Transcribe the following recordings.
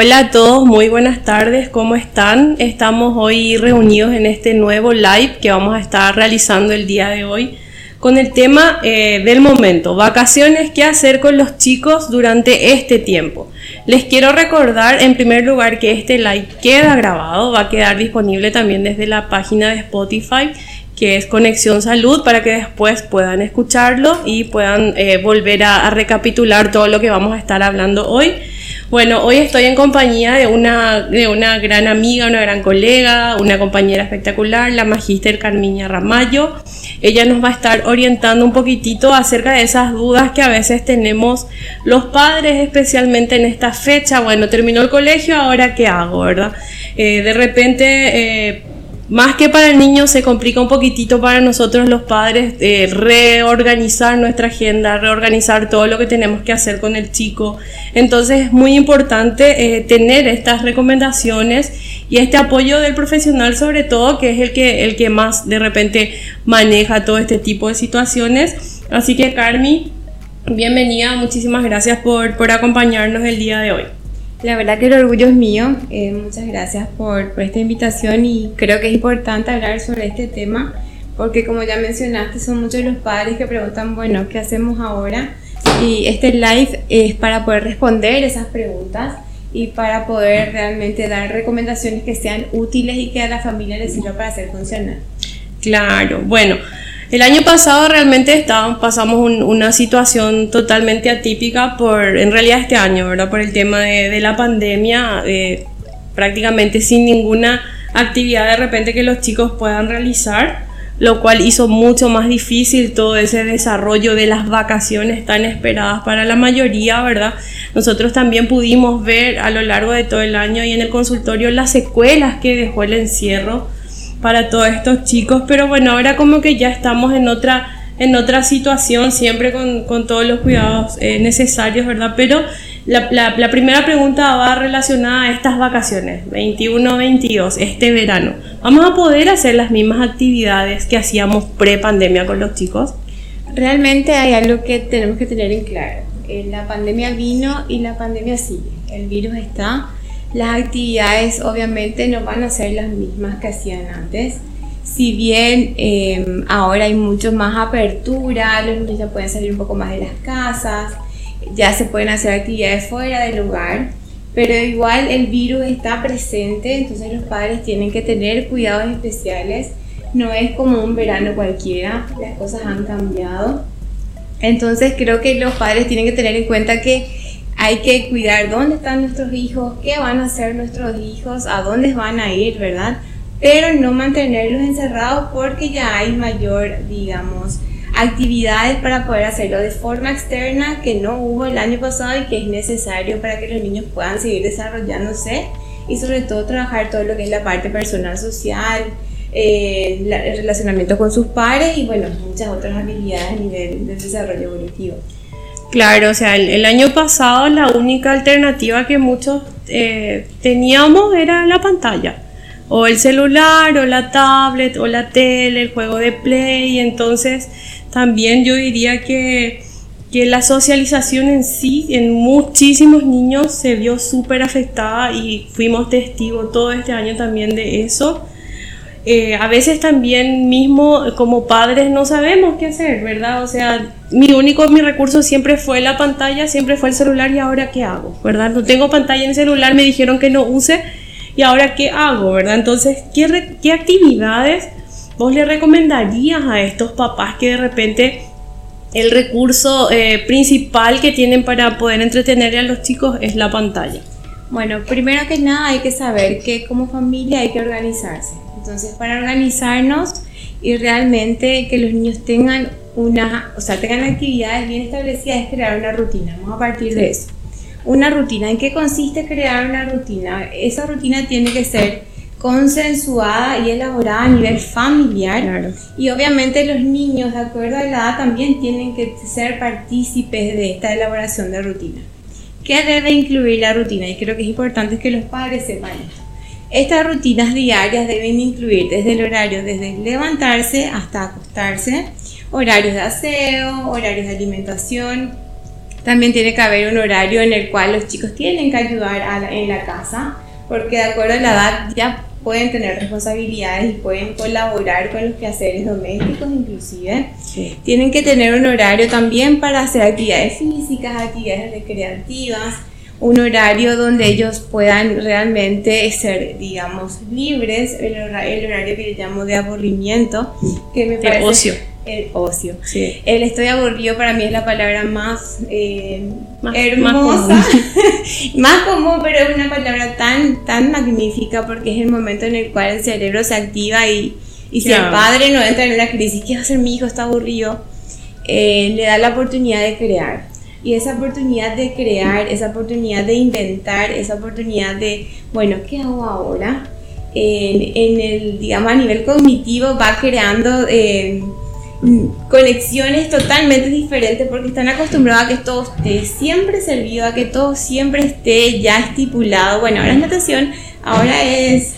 Hola a todos, muy buenas tardes, ¿cómo están? Estamos hoy reunidos en este nuevo live que vamos a estar realizando el día de hoy con el tema eh, del momento, vacaciones, qué hacer con los chicos durante este tiempo. Les quiero recordar en primer lugar que este live queda grabado, va a quedar disponible también desde la página de Spotify que es Conexión Salud, para que después puedan escucharlo y puedan eh, volver a recapitular todo lo que vamos a estar hablando hoy. Bueno, hoy estoy en compañía de una, de una gran amiga, una gran colega, una compañera espectacular, la magíster Carmiña Ramayo. Ella nos va a estar orientando un poquitito acerca de esas dudas que a veces tenemos los padres, especialmente en esta fecha. Bueno, terminó el colegio, ahora qué hago, ¿verdad? Eh, de repente... Eh, más que para el niño se complica un poquitito para nosotros los padres eh, reorganizar nuestra agenda, reorganizar todo lo que tenemos que hacer con el chico. Entonces es muy importante eh, tener estas recomendaciones y este apoyo del profesional sobre todo, que es el que, el que más de repente maneja todo este tipo de situaciones. Así que Carmi, bienvenida, muchísimas gracias por, por acompañarnos el día de hoy. La verdad que el orgullo es mío. Eh, muchas gracias por, por, esta invitación y creo que es importante hablar sobre este tema porque como ya mencionaste son muchos los padres que preguntan, bueno, ¿qué hacemos ahora? Y este live es para poder responder esas preguntas y para poder realmente dar recomendaciones que sean útiles y que a la familia les sirva para hacer funcionar. Claro, bueno. El año pasado realmente pasamos una situación totalmente atípica por, en realidad este año, ¿verdad? Por el tema de, la pandemia, eh, prácticamente sin ninguna actividad de repente que los chicos puedan realizar, lo cual hizo mucho más difícil todo ese desarrollo de las vacaciones tan esperadas para la mayoría, ¿verdad? Nosotros también pudimos ver a lo largo de todo el año y en el consultorio las secuelas que dejó el encierro para todos estos chicos, pero bueno, ahora como que ya estamos en otra, en otra situación, siempre con, con todos los cuidados eh, necesarios, ¿verdad? Pero la, la, primera pregunta va relacionada a estas vacaciones, 21-22, este verano. ¿Vamos a poder hacer las mismas actividades que hacíamos pre-pandemia con los chicos? Realmente hay algo que tenemos que tener en claro. Eh, la pandemia vino y la pandemia sigue. El virus está las actividades obviamente no van a ser las mismas que hacían antes. Si bien em, ahora hay mucho más apertura, los niños ya pueden salir un poco más de las casas, ya se pueden hacer actividades fuera del lugar, pero igual el virus está presente, entonces los padres tienen que tener cuidados especiales. No es como un verano cualquiera, las cosas han cambiado. Entonces creo que los padres tienen que tener en cuenta que hay que cuidar dónde están nuestros hijos, qué van a hacer nuestros hijos, a dónde van a ir, ¿verdad? Pero no mantenerlos encerrados porque ya hay mayor, digamos, actividades para poder hacerlo de forma externa que no hubo el año pasado y que es necesario para que los niños puedan seguir desarrollándose y sobre todo trabajar todo lo que es la parte personal social, eh, el relacionamiento con sus pares y bueno, muchas otras habilidades a nivel del desarrollo evolutivo. Claro, o sea, el, año pasado la única alternativa que muchos eh, teníamos era la pantalla, o el celular, o la tablet, o la tele, el juego de play. Entonces, también yo diría que, que la socialización en sí, en muchísimos niños, se vio súper afectada y fuimos testigos todo este año también de eso. Eh, a veces también mismo como padres no sabemos qué hacer, ¿verdad? O sea, mi único, mi recurso siempre fue la pantalla, siempre fue el celular y ahora qué hago, ¿verdad? No tengo pantalla en el celular, me dijeron que no use y ahora qué hago, ¿verdad? Entonces, ¿qué, qué actividades vos le recomendarías a estos papás que de repente el recurso eh, principal que tienen para poder entretener a los chicos es la pantalla? Bueno, primero que nada hay que saber que como familia hay que organizarse entonces, para organizarnos y realmente que los niños tengan una, o sea, tengan actividades bien establecidas es crear una rutina. Vamos a partir de eso. Una rutina. ¿En qué consiste crear una rutina? Esa rutina tiene que ser consensuada y elaborada a nivel familiar. Y obviamente los niños, de acuerdo a la edad, también tienen que ser partícipes de esta elaboración de rutina. ¿Qué debe incluir la rutina? Y creo que es importante que los padres sepan esto. Estas rutinas diarias deben incluir desde el horario desde levantarse hasta acostarse, horarios de aseo, horarios de alimentación, También tiene que haber un horario en el cual los chicos tienen que ayudar en la casa, porque de acuerdo a la edad ya pueden tener responsabilidades y pueden colaborar con los quehaceres domésticos inclusive. Tienen que tener un horario también para hacer actividades físicas, actividades recreativas, un horario donde ellos puedan realmente ser, digamos, libres, el, horario que yo llamo de aburrimiento, que me parece... ocio. El ocio. El estoy aburrido para mí es la palabra más, eh, hermosa, más común. pero es una palabra tan, tan magnífica porque es el momento en el cual el cerebro se activa y, y si el padre no entra en la crisis, ¿qué va a hacer mi hijo? Está aburrido, eh, le da la oportunidad de crear y esa oportunidad de crear, esa oportunidad de inventar, esa oportunidad de, bueno, ¿qué hago ahora? En, el, digamos, a nivel cognitivo va creando eh, conexiones totalmente diferentes porque están acostumbrados a que todo esté siempre servido, a que todo siempre esté ya estipulado. Bueno, ahora es natación, ahora es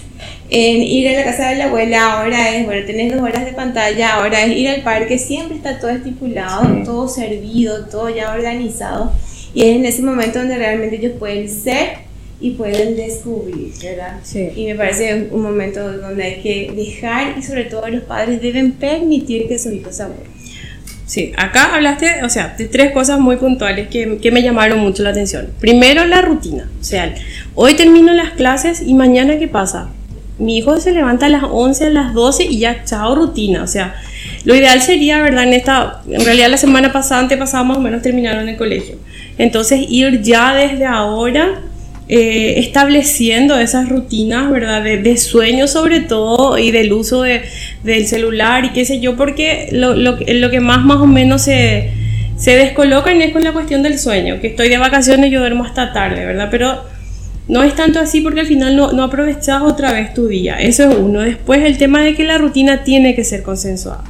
en ir a la casa de la abuela, ahora es, bueno, tenés dos horas de pantalla, ahora es ir al parque, siempre está todo estipulado, todo servido, todo ya organizado. Y es en ese momento donde realmente ellos pueden ser y pueden descubrir, ¿verdad? Sí. Y me parece un momento donde hay que dejar y sobre todo los padres deben permitir que sus hijos se Sí, acá hablaste, o sea, de tres cosas muy puntuales que, que, me llamaron mucho la atención. Primero, la rutina. O sea, hoy termino las clases y mañana, ¿qué pasa? Mi hijo se levanta a las 11, a las 12 y ya chao rutina. O sea, lo ideal sería, ¿verdad? En esta, en realidad la semana pasada, antepasada más o menos terminaron el colegio. Entonces ir ya desde ahora eh, estableciendo esas rutinas, ¿verdad? De, sueño sobre todo y del uso de, del celular y qué sé yo, porque lo, lo, lo que más más o menos se, se descolocan es con la cuestión del sueño, que estoy de vacaciones, yo duermo hasta tarde, ¿verdad? Pero no es tanto así porque al final no, no aprovechas otra vez tu día. Eso es uno. Después el tema de que la rutina tiene que ser consensuada.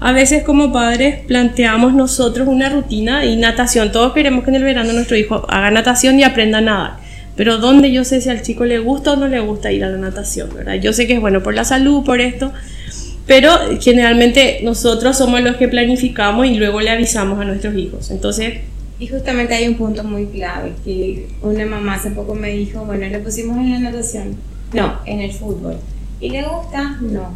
A veces como padres planteamos nosotros una rutina y natación. Todos queremos que en el verano nuestro hijo haga natación y aprenda a nadar. Pero ¿dónde yo sé si al chico le gusta o no le gusta ir a la natación? ¿verdad? Yo sé que es bueno por la salud, por esto. Pero generalmente nosotros somos los que planificamos y luego le avisamos a nuestros hijos. Entonces y justamente hay un punto muy clave que una mamá hace poco me dijo, bueno, le pusimos en la natación, no, en el fútbol. ¿Y le gusta? No.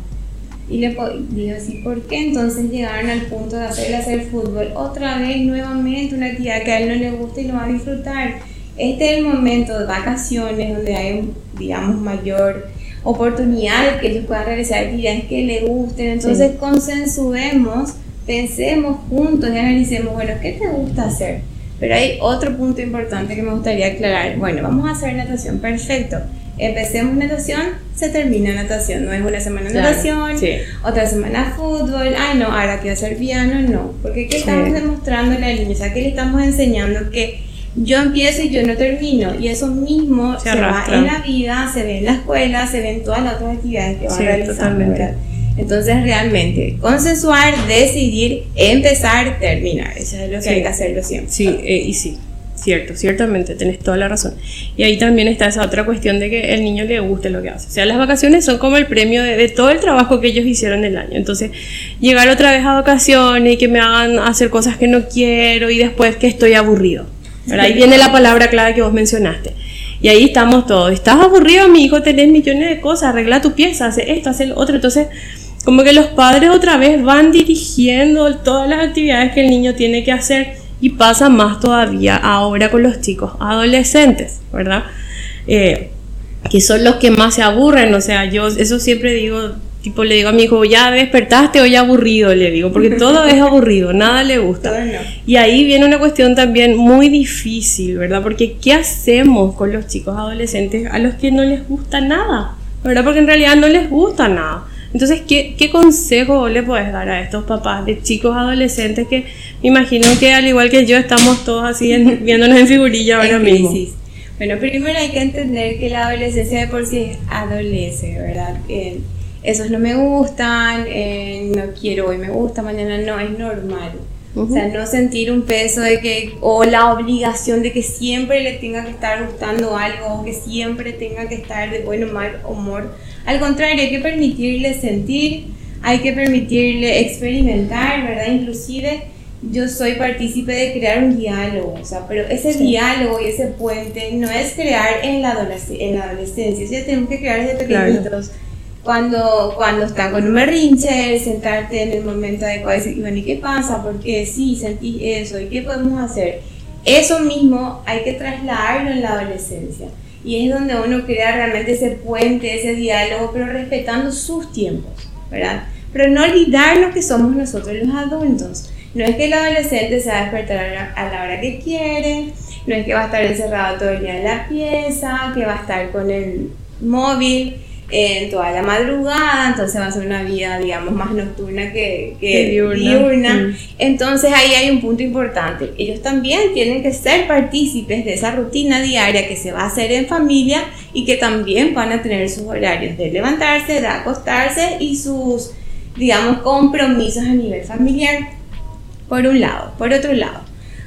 Y le digo así, ¿por qué entonces llegaron al punto de hacerle hacer fútbol otra vez, nuevamente, una actividad que a él no le gusta y lo va a disfrutar? Este es el momento de vacaciones donde hay, digamos, mayor oportunidad de que ellos puedan realizar actividades que le gusten. Entonces, consensuemos, pensemos juntos y analicemos, bueno, ¿qué te gusta hacer? Pero hay otro punto importante que me gustaría aclarar. Bueno, vamos a hacer natación, perfecto. Empecemos natación, se termina natación. No es una semana natación, otra semana fútbol. Ay, no, ahora quiero hacer piano, no. Porque ¿qué estamos demostrando a la niña? O sea, ¿qué le estamos enseñando? Que yo empiezo y yo no termino. Y eso mismo se, va en la vida, se ve en la escuela, se ve en todas las otras actividades que va a realizar. Entonces realmente consensuar, decidir, empezar, terminar. Eso es lo que hay que hacerlo siempre. Sí, eh, y sí, cierto, ciertamente, tenés toda la razón. Y ahí también está esa otra cuestión de que el niño le guste lo que hace. O sea, las vacaciones son como el premio de, todo el trabajo que ellos hicieron el año. Entonces, llegar otra vez a vacaciones y que me hagan hacer cosas que no quiero y después que estoy aburrido. Ahí viene la palabra clave que vos mencionaste. Y ahí estamos todos. Estás aburrido, mi hijo, tenés millones de cosas, arregla tu pieza, hace esto, hace lo otro. Entonces, como que los padres otra vez van dirigiendo todas las actividades que el niño tiene que hacer y pasa más todavía ahora con los chicos adolescentes, ¿verdad? Eh, que son los que más se aburren, o sea, yo eso siempre digo, tipo le digo a mi hijo, ya despertaste ya aburrido, le digo, porque todo es aburrido, nada le gusta. Y ahí viene una cuestión también muy difícil, ¿verdad? Porque ¿qué hacemos con los chicos adolescentes a los que no les gusta nada? ¿Verdad? Porque en realidad no les gusta nada. Entonces, ¿qué, ¿qué, consejo le puedes dar a estos papás de chicos adolescentes que me imagino que al igual que yo estamos todos así viéndonos en figurilla ahora mismo? Bueno, primero hay que entender que la adolescencia de por sí adolece, ¿verdad? esos no me gustan, no quiero hoy me gusta, mañana no, es normal. O sea, no sentir un peso de que, o la obligación de que siempre le tenga que estar gustando algo, o que siempre tenga que estar de buen o mal humor al contrario, hay que permitirle sentir, hay que permitirle experimentar, ¿verdad? Inclusive yo soy partícipe de crear un diálogo, o sea, pero ese diálogo y ese puente no es crear en la, en la adolescencia, ya tenemos que crear desde pequeñitos. Cuando, cuando están con un berrinche, sentarte en el momento adecuado y decir, bueno, ¿y qué pasa? ¿Por qué? Sí, sentí eso, ¿y qué podemos hacer? Eso mismo hay que trasladarlo en la adolescencia. Y es donde uno crea realmente ese puente, ese diálogo, pero respetando sus tiempos, ¿verdad? Pero no olvidar lo que somos nosotros los adultos. No es que el adolescente se va a despertar a la hora que quiere, no es que va a estar encerrado todo el día en la pieza, que va a estar con el móvil en toda la madrugada, entonces va a ser una vida, digamos, más nocturna que, diurna. Mm. Entonces ahí hay un punto importante. Ellos también tienen que ser partícipes de esa rutina diaria que se va a hacer en familia y que también van a tener sus horarios de levantarse, de acostarse y sus, digamos, compromisos a nivel familiar por un lado. Por otro lado,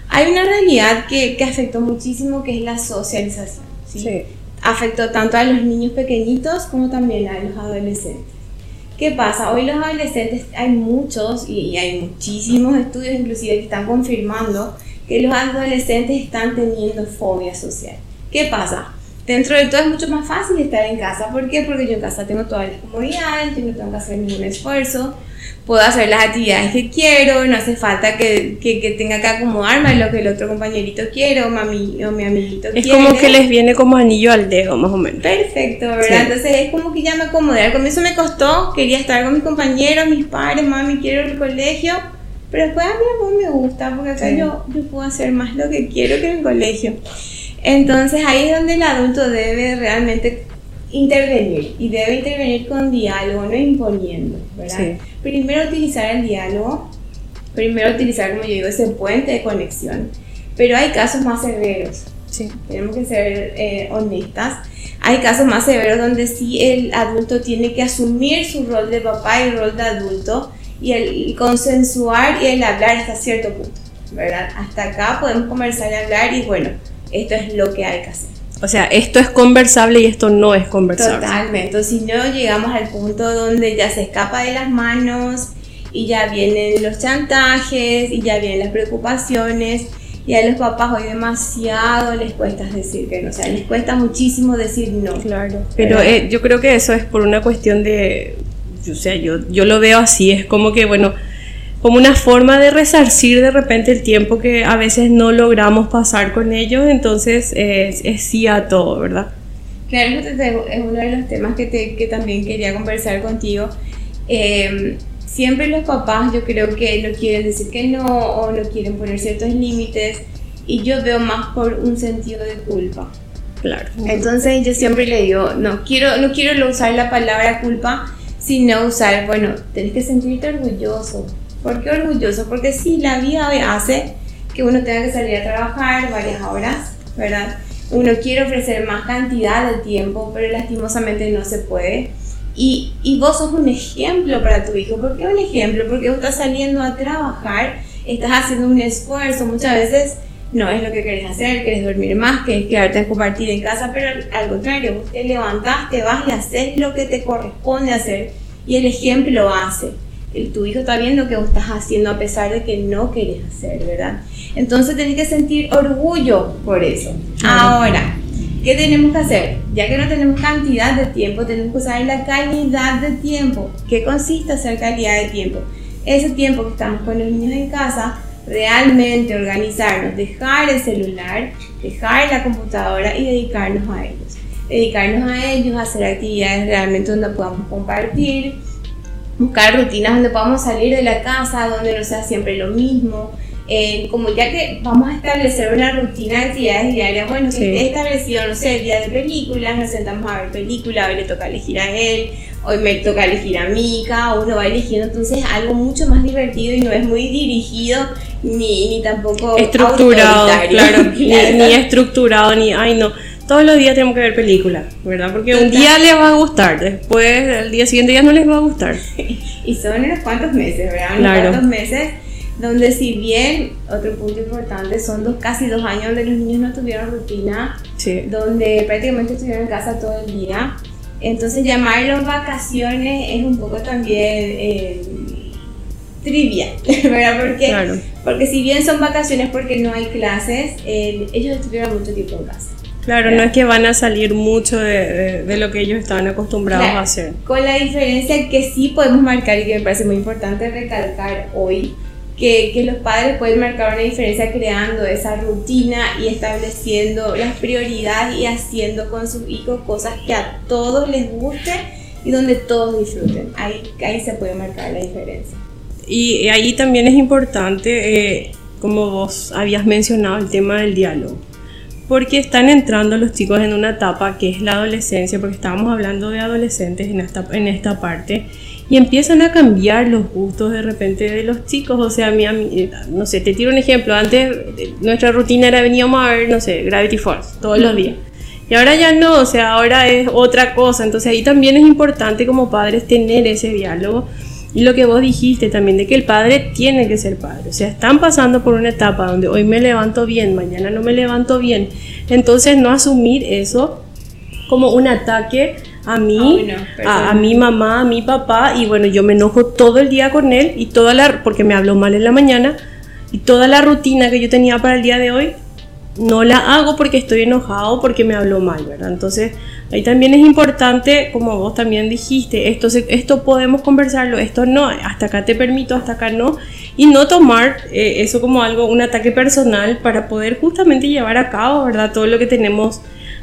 hay una realidad que, que afectó muchísimo que es la socialización. ¿sí? Afectó tanto a los niños pequeñitos como también a los adolescentes. ¿Qué pasa? Hoy los adolescentes, hay muchos y, hay muchísimos estudios inclusive que están confirmando que los adolescentes están teniendo fobia social. ¿Qué pasa? Dentro de todo es mucho más fácil estar en casa. ¿Por qué? Porque yo en casa tengo todas las comodidades, yo no tengo que hacer ningún esfuerzo puedo hacer las actividades que quiero, no hace falta que, que, tenga que acomodarme a lo que el otro compañerito quiere o, mami, o mi amiguito quiere. Es como que les viene como anillo al dedo, más o menos. Perfecto, ¿verdad? Entonces es como que ya me acomodé. Al comienzo me costó, quería estar con mis compañeros, mis padres, mami, quiero el colegio. Pero después a mí me gusta, porque acá yo, yo puedo hacer más lo que quiero que en el colegio. Entonces ahí es donde el adulto debe realmente intervenir y debe intervenir con diálogo, no imponiendo, ¿verdad? Primero utilizar el diálogo, primero utilizar, como yo digo, ese puente de conexión, pero hay casos más severos, sí. tenemos que ser eh, honestas, hay casos más severos donde sí el adulto tiene que asumir su rol de papá y rol de adulto y el consensuar y el hablar hasta cierto punto, ¿verdad? Hasta acá podemos conversar y hablar y bueno, esto es lo que hay que hacer. O sea, esto es conversable y esto no es conversable. Totalmente. Si no, llegamos al punto donde ya se escapa de las manos y ya vienen los chantajes y ya vienen las preocupaciones. Y a los papás hoy demasiado les cuesta decir que no, o sea, les cuesta muchísimo decir no. Claro, pero eh, yo creo que eso es por una cuestión de, o sea, yo, yo lo veo así, es como que, bueno, como una forma de resarcir de repente el tiempo que a veces no logramos pasar con ellos, entonces es, es sí a todo, ¿verdad? Claro, es uno de los temas que, te, que también quería conversar contigo. Em, siempre los papás yo creo que no quieren decir que no o no quieren poner ciertos límites y yo veo más por un sentido de culpa. Claro. Entonces yo siempre le digo, no quiero, no quiero usar la palabra culpa, sino usar, bueno, tienes que sentirte orgulloso, ¿Por qué orgulloso? Porque sí, la vida hace que uno tenga que salir a trabajar varias horas, ¿verdad? Uno quiere ofrecer más cantidad de tiempo, pero lastimosamente no se puede. Y, y vos sos un ejemplo para tu hijo. ¿Por qué un ejemplo? Porque vos estás saliendo a trabajar, estás haciendo un esfuerzo. Muchas veces no es lo que querés hacer, querés dormir más, querés quedarte a compartir en casa, pero al contrario, vos te levantás, te vas y haces lo que te corresponde hacer y el ejemplo hace tu hijo está viendo que vos estás haciendo a pesar de que no querés hacer, ¿verdad? Entonces tenés que sentir orgullo por eso. Ahora, ¿qué tenemos que hacer? Ya que no tenemos cantidad de tiempo, tenemos que usar la calidad de tiempo. ¿Qué consiste hacer calidad de tiempo? Ese tiempo que estamos con los niños en casa, realmente organizarnos, dejar el celular, dejar la computadora y dedicarnos a ellos. Dedicarnos a ellos, a hacer actividades realmente donde podamos compartir, buscar rutinas donde podamos salir de la casa, donde no sea siempre lo mismo. Eh, como ya que vamos a establecer una rutina de actividades diarias, bueno, si he establecido, no sé, el día de películas, nos sentamos a ver películas, hoy le toca elegir a él, hoy me toca elegir a mí, cada uno va eligiendo, entonces algo mucho más divertido y no es muy dirigido ni, ni tampoco estructurado, claro, ni, ni estructurado, ni, ay no todos los días tenemos que ver películas, ¿verdad? Porque un día les va a gustar, después el día siguiente ya no les va a gustar. y son unos cuantos meses, ¿verdad? Unos cuantos meses donde si bien, otro punto importante, son dos, casi dos años donde los niños no tuvieron rutina, donde prácticamente estuvieron en casa todo el día. Entonces llamarlos vacaciones es un poco también... Eh, trivial, ¿verdad? Porque, porque si bien son vacaciones porque no hay clases, ellos estuvieron mucho tiempo en casa. Claro, no es que van a salir mucho de, de, lo que ellos estaban acostumbrados a hacer. Con la diferencia que sí podemos marcar y que me parece muy importante recalcar hoy, que, que, los padres pueden marcar una diferencia creando esa rutina y estableciendo las prioridades y haciendo con sus hijos cosas que a todos les guste y donde todos disfruten. Ahí, ahí se puede marcar la diferencia. Y ahí también es importante, eh, como vos habías mencionado, el tema del diálogo. Porque están entrando los chicos en una etapa que es la adolescencia, porque estábamos hablando de adolescentes en esta, en esta parte, y empiezan a cambiar los gustos de repente de los chicos. O sea, no sé, te tiro un ejemplo. Antes nuestra rutina era veníamos a ver, no sé, Gravity Falls todos los días. Y ahora ya no, o sea, ahora es otra cosa. Entonces ahí también es importante como padres tener ese diálogo y lo que vos dijiste también, de que el padre tiene que ser padre. O sea, están pasando por una etapa donde hoy me levanto bien, mañana no me levanto bien. Entonces no asumir eso como un ataque a mí, a, mi mamá, a mi papá. Y bueno, yo me enojo todo el día con él y toda la, porque me habló mal en la mañana. Y toda la rutina que yo tenía para el día de hoy no la hago porque estoy enojado, porque me habló mal, ¿verdad? Entonces, ahí también es importante, como vos también dijiste, esto, esto podemos conversarlo, esto no, hasta acá te permito, hasta acá no, y no tomar eh, eso como algo, un ataque personal para poder justamente llevar a cabo, ¿verdad? Todo lo que tenemos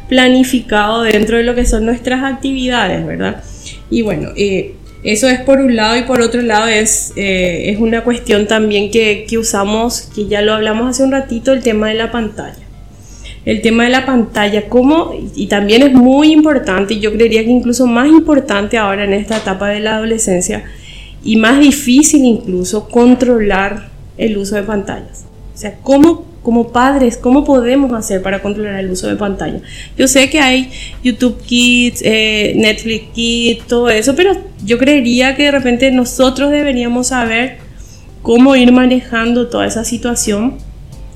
planificado dentro de lo que son nuestras actividades, ¿verdad? Y bueno, eh, eso es por un lado y por otro lado es, eh, es una cuestión también que, que usamos, que ya lo hablamos hace un ratito, el tema de la pantalla el tema de la pantalla, cómo, y también es muy importante, yo creería que incluso más importante ahora en esta etapa de la adolescencia, y más difícil incluso controlar el uso de pantallas. O sea, ¿cómo como padres, cómo podemos hacer para controlar el uso de pantalla? Yo sé que hay YouTube Kids, eh, Netflix Kids, todo eso, pero yo creería que de repente nosotros deberíamos saber cómo ir manejando toda esa situación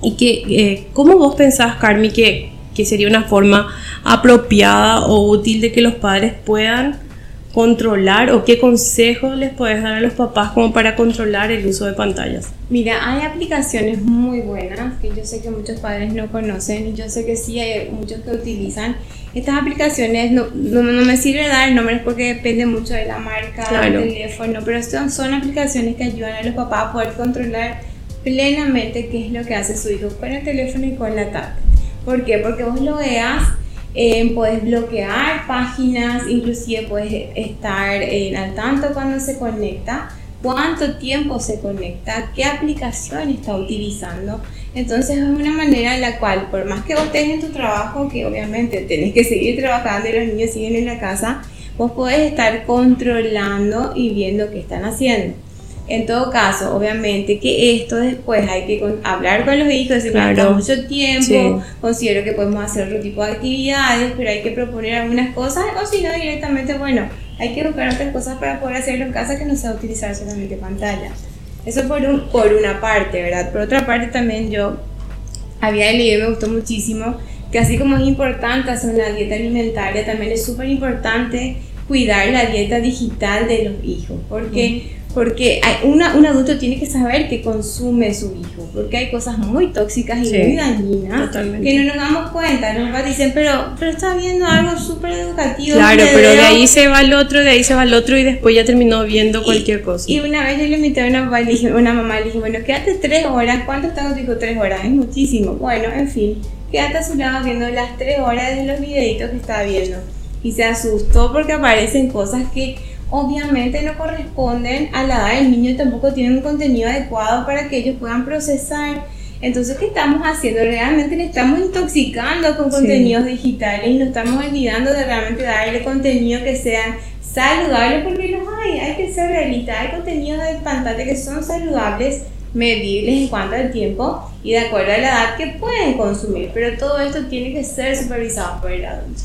y que, eh, ¿cómo vos pensás, Carmi, que, que sería una forma apropiada o útil de que los padres puedan controlar o qué consejos les puedes dar a los papás como para controlar el uso de pantallas? Mira, hay aplicaciones muy buenas que yo sé que muchos padres no conocen y yo sé que sí hay muchos que utilizan. Estas aplicaciones no, no, me sirve dar nombres porque depende mucho de la marca del teléfono, pero son, son aplicaciones que ayudan a los papás a poder controlar plenamente qué es lo que hace su hijo con el teléfono y con la tablet. ¿Por qué? Porque vos lo veas, eh, puedes bloquear páginas, inclusive puedes estar eh, al tanto cuando se conecta, cuánto tiempo se conecta, qué aplicación está utilizando. Entonces es una manera en la cual, por más que vos estés en tu trabajo, que obviamente tenés que seguir trabajando y los niños siguen en la casa, vos podés estar controlando y viendo qué están haciendo. En todo caso, obviamente que esto después hay que hablar con los hijos, decir, claro. mucho tiempo, considero que podemos hacer otro tipo de actividades, pero hay que proponer algunas cosas, o si no, directamente, bueno, hay que buscar otras cosas para poder hacerlo en casa que no sea utilizar solamente pantalla. Eso por, un, por una parte, ¿verdad? Por otra parte también yo había leído me gustó muchísimo que así como es importante hacer una dieta alimentaria, también es súper importante cuidar la dieta digital de los hijos, porque porque hay una, un adulto tiene que saber que consume su hijo, porque hay cosas muy tóxicas y muy dañinas que no nos damos cuenta. Nos dicen, pero, pero está viendo algo súper educativo. Claro, pero de ahí se va el otro, de ahí se va el otro y después ya terminó viendo cualquier cosa. Y una vez yo le invité a una mamá, le dije, una mamá, le dije, bueno, quédate tres horas. ¿Cuánto está Dijo tres horas, es muchísimo. Bueno, en fin, quédate a su lado viendo las tres horas de los videitos que estaba viendo. Y se asustó porque aparecen cosas que obviamente no corresponden a la edad del niño y tampoco tienen un contenido adecuado para que ellos puedan procesar. Entonces, ¿qué estamos haciendo? Realmente le estamos intoxicando con contenidos digitales y nos estamos olvidando de realmente darle contenido que sean saludables porque los hay, hay que ser realistas, hay contenidos de pantalla que son saludables, medibles en cuanto al tiempo y de acuerdo a la edad que pueden consumir, pero todo esto tiene que ser supervisado por el adulto.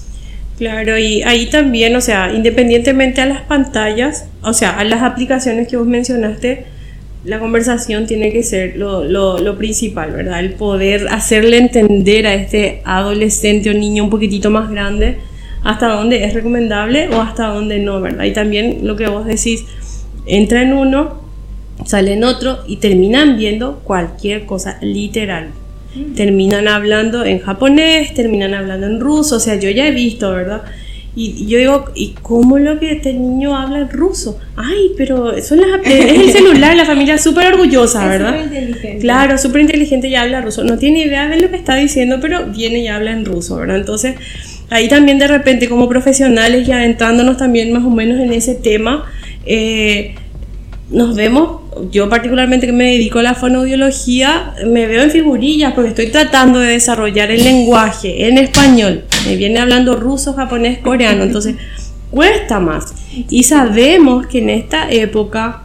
Claro, y ahí también, o sea, independientemente a las pantallas, o sea, a las aplicaciones que vos mencionaste, la conversación tiene que ser lo, lo, principal, ¿verdad? El poder hacerle entender a este adolescente o niño un poquitito más grande hasta dónde es recomendable o hasta dónde no, ¿verdad? Y también lo que vos decís, entra en uno, salen otro y terminan viendo cualquier cosa, literal. Terminan hablando en japonés, terminan hablando en ruso, o sea, yo ya he visto, ¿verdad? Y yo digo, ¿y cómo lo que este niño habla en ruso? Ay, pero son las, es el celular, la familia súper orgullosa, ¿verdad? Es inteligente. Claro, súper inteligente y habla ruso. No tiene idea de lo que está diciendo, pero viene y habla en ruso, ¿verdad? Entonces, ahí también de repente como profesionales ya entrándonos también más o menos en ese tema, eh, nos vemos, yo particularmente que me dedico a la fonoaudiología, me veo en figurillas porque estoy tratando de desarrollar el lenguaje en español. Me viene hablando ruso, japonés, coreano, entonces cuesta más. Y sabemos que en esta época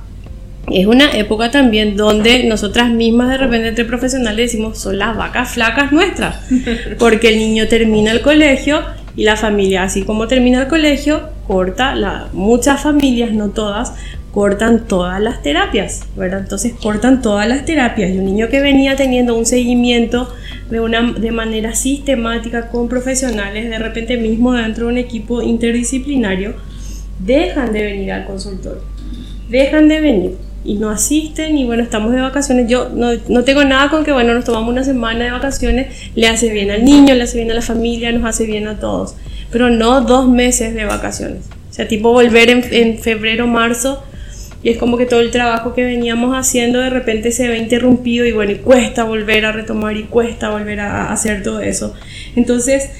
es una época también donde nosotras mismas de repente entre profesionales decimos son las vacas flacas nuestras, porque el niño termina el colegio y la familia, así como termina el colegio, corta, la, muchas familias, no todas, cortan todas las terapias, ¿verdad? Entonces cortan todas las terapias y un niño que venía teniendo un seguimiento de, una, de manera sistemática con profesionales, de repente mismo dentro de un equipo interdisciplinario, dejan de venir al consultorio, dejan de venir y no asisten y bueno, estamos de vacaciones. Yo no, no, tengo nada con que, bueno, nos tomamos una semana de vacaciones, le hace bien al niño, le hace bien a la familia, nos hace bien a todos, pero no dos meses de vacaciones. O sea, tipo volver en, en febrero, marzo y es como que todo el trabajo que veníamos haciendo de repente se ve interrumpido y bueno, y cuesta volver a retomar y cuesta volver a hacer todo eso. Entonces,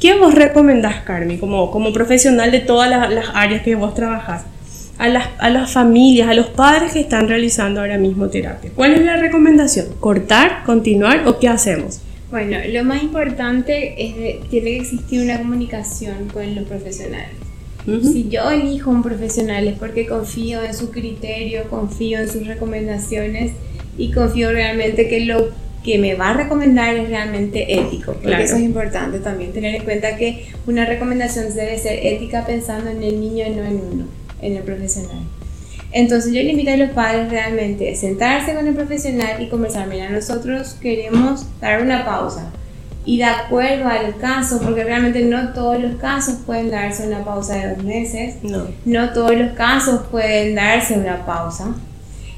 ¿qué vos recomendás, Carmen, como, como profesional de todas las, áreas que vos trabajás? A las, a las, familias, a los padres que están realizando ahora mismo terapia. ¿Cuál es la recomendación? ¿Cortar, continuar o qué hacemos? Bueno, lo más importante es que tiene que existir una comunicación con los profesionales. Si yo elijo un profesional es porque confío en su criterio, confío en sus recomendaciones y confío realmente que lo que me va a recomendar es realmente ético. Porque eso es importante también, tener en cuenta que una recomendación debe ser ética pensando en el niño y no en uno, en el profesional. Entonces yo le invito a los padres realmente a sentarse con el profesional y conversar. Mira, nosotros queremos dar una pausa y de acuerdo al caso, porque realmente no todos los casos pueden darse una pausa de dos meses, no, no todos los casos pueden darse una pausa,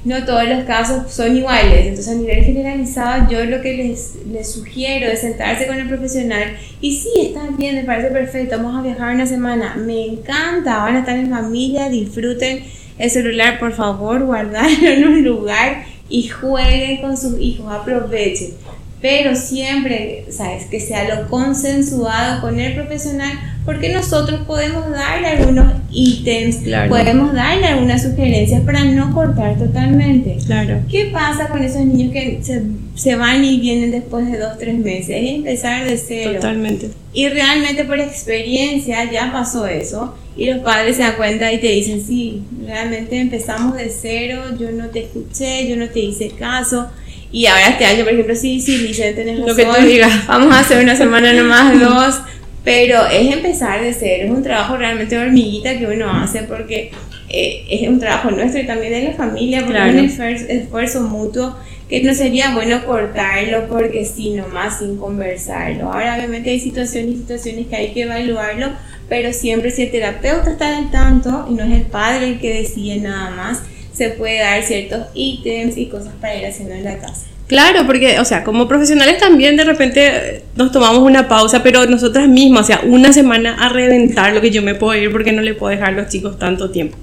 no todos los casos son iguales, entonces a nivel generalizado yo lo que les, les sugiero es sentarse con el profesional y sí, está bien, me parece perfecto, vamos a viajar una semana, me encanta, van a estar en familia, disfruten el celular, por favor, guardarlo en un lugar y jueguen con sus hijos, aprovechen pero siempre, ¿sabes? Que sea lo consensuado con el profesional, porque nosotros podemos darle algunos ítems, podemos darle algunas sugerencias para no cortar totalmente. Claro. ¿Qué pasa con esos niños que se, se van y vienen después de dos, tres meses? Es empezar de cero. Totalmente. Y realmente por experiencia ya pasó eso. Y los padres se dan cuenta y te dicen, sí, realmente empezamos de cero, yo no te escuché, yo no te hice caso y ahora este año, por ejemplo, sí, sí, Lice, tenés Lo que tú digas. Vamos a hacer una semana nomás, dos. Pero es empezar de cero, es un trabajo realmente hormiguita que uno hace porque eh, es un trabajo nuestro y también de la familia, porque es un esfuerzo, mutuo que no sería bueno cortarlo porque sí, nomás sin conversarlo. Ahora obviamente hay situaciones y situaciones que hay que evaluarlo, pero siempre si el terapeuta está al tanto y no es el padre el que decide nada más, se puede dar ciertos ítems y cosas para ir haciendo en la casa. Claro, porque, o sea, como profesionales también de repente nos tomamos una pausa, pero nosotras mismas, o sea, una semana a reventar lo que yo me puedo ir porque no le puedo dejar a los chicos tanto tiempo.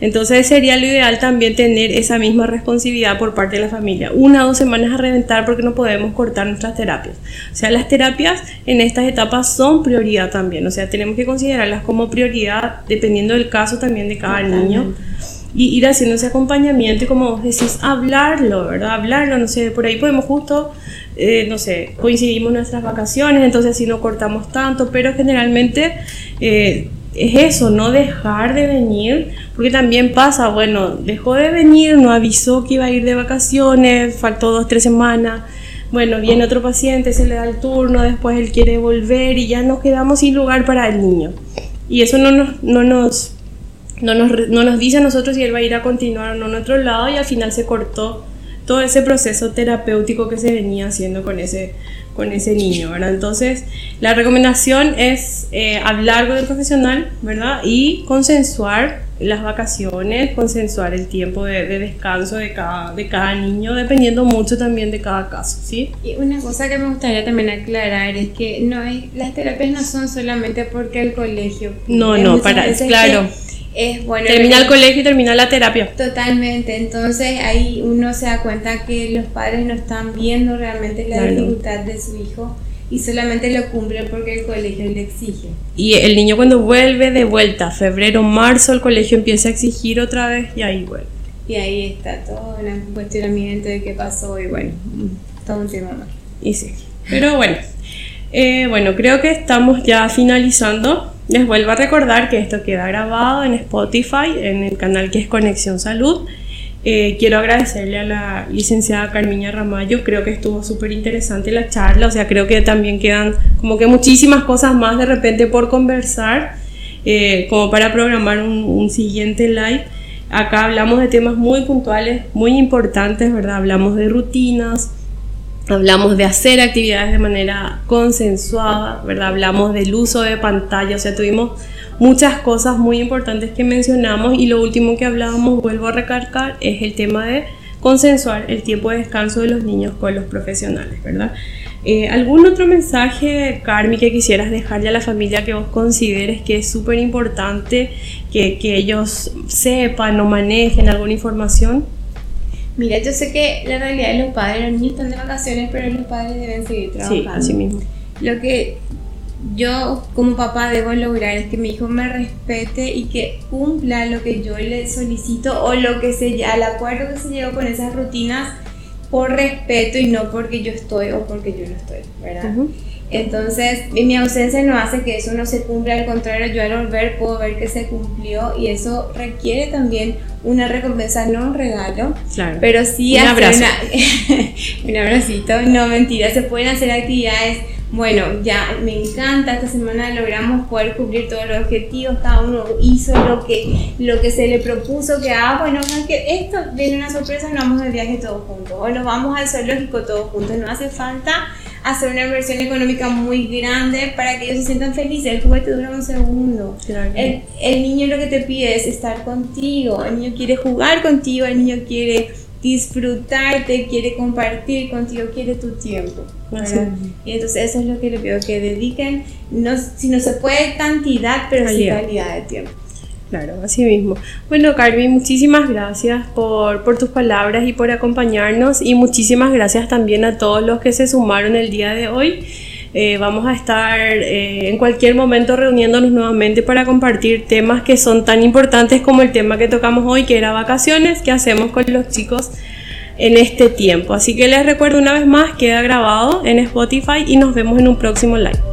Entonces sería lo ideal también tener esa misma responsabilidad por parte de la familia. Una o dos semanas a reventar porque no podemos cortar nuestras terapias. O sea, las terapias en estas etapas son prioridad también. O sea, tenemos que considerarlas como prioridad dependiendo del caso también de cada niño y ir haciendo ese acompañamiento y como decís, hablarlo, ¿verdad? Hablarlo, no sé, por ahí podemos justo, eh, no sé, coincidimos nuestras vacaciones, entonces así no cortamos tanto, pero generalmente eh, es eso, no dejar de venir, porque también pasa, bueno, dejó de venir, no avisó que iba a ir de vacaciones, faltó dos, tres semanas. Bueno, viene otro paciente, se le da el turno, después él quiere volver y ya nos quedamos sin lugar para el niño. Y eso no nos, no nos no nos, no nos dice a nosotros si él va a ir a continuar o no en otro lado y al final se cortó todo ese proceso terapéutico que se venía haciendo con ese, con ese niño, ¿verdad? Entonces, la recomendación es eh, hablar con el profesional, ¿verdad? Y consensuar las vacaciones, consensuar el tiempo de, descanso de cada, de cada niño, dependiendo mucho también de cada caso, ¿sí? Y una cosa que me gustaría también aclarar es que no hay, las terapias no son solamente porque el colegio... No, no, para, claro es bueno. Termina el colegio y termina la terapia. Totalmente. Entonces ahí uno se da cuenta que los padres no están viendo realmente la dificultad de su hijo y solamente lo cumplen porque el colegio le exige. Y el niño cuando vuelve de vuelta, febrero, marzo, el colegio empieza a exigir otra vez y ahí vuelve. Y ahí está todo el cuestionamiento de qué pasó y bueno, todo un tema más. Y sí. Pero bueno, eh, bueno, creo que estamos ya finalizando. Les vuelvo a recordar que esto queda grabado en Spotify, en el canal que es Conexión Salud. Eh, quiero agradecerle a la licenciada Carmiña Ramallo, creo que estuvo súper interesante la charla, o sea, creo que también quedan como que muchísimas cosas más de repente por conversar, eh, como para programar un, un, siguiente live. Acá hablamos de temas muy puntuales, muy importantes, ¿verdad? Hablamos de rutinas, hablamos de hacer actividades de manera consensuada, ¿verdad? Hablamos del uso de pantalla, o sea, tuvimos muchas cosas muy importantes que mencionamos y lo último que hablábamos, vuelvo a recargar, es el tema de consensuar el tiempo de descanso de los niños con los profesionales, ¿verdad? Eh, ¿Algún otro mensaje, Carmi, que quisieras dejarle a la familia que vos consideres que es súper importante que, que ellos sepan o manejen alguna información? Mira, yo sé que la realidad de los padres, los niños están de vacaciones, pero los padres deben seguir trabajando. Sí, así mismo. Lo que yo como papá debo lograr es que mi hijo me respete y que cumpla lo que yo le solicito o lo que se al acuerdo que se llegó con esas rutinas por respeto y no porque yo estoy o porque yo no estoy, ¿verdad? Entonces, mi ausencia no hace que eso no se cumpla, al contrario, yo al volver puedo ver que se cumplió y eso requiere también una recompensa, no un regalo, claro. pero sí un abrazo. un abracito, no mentira, se pueden hacer actividades bueno, ya me encanta, esta semana logramos poder cumplir todos los objetivos, cada uno hizo lo que, lo que se le propuso que haga, bueno, que esto viene una sorpresa, nos vamos de viaje todos juntos, o nos vamos al zoológico todos juntos, no hace falta hacer una inversión económica muy grande para que ellos se sientan felices, el juguete dura un segundo, el, el niño lo que te pide es estar contigo, el niño quiere jugar contigo, el niño quiere disfrutarte, quiere compartir contigo, quiere tu tiempo. Y entonces eso es lo que le pido, que dediquen, no, si no se puede cantidad, pero sí calidad de tiempo. Claro, así mismo. Bueno, Carmen, muchísimas gracias por, por, tus palabras y por acompañarnos y muchísimas gracias también a todos los que se sumaron el día de hoy. Eh, vamos a estar eh, en cualquier momento reuniéndonos nuevamente para compartir temas que son tan importantes como el tema que tocamos hoy, que era vacaciones, que hacemos con los chicos en este tiempo. Así que les recuerdo una vez más, queda grabado en Spotify y nos vemos en un próximo live.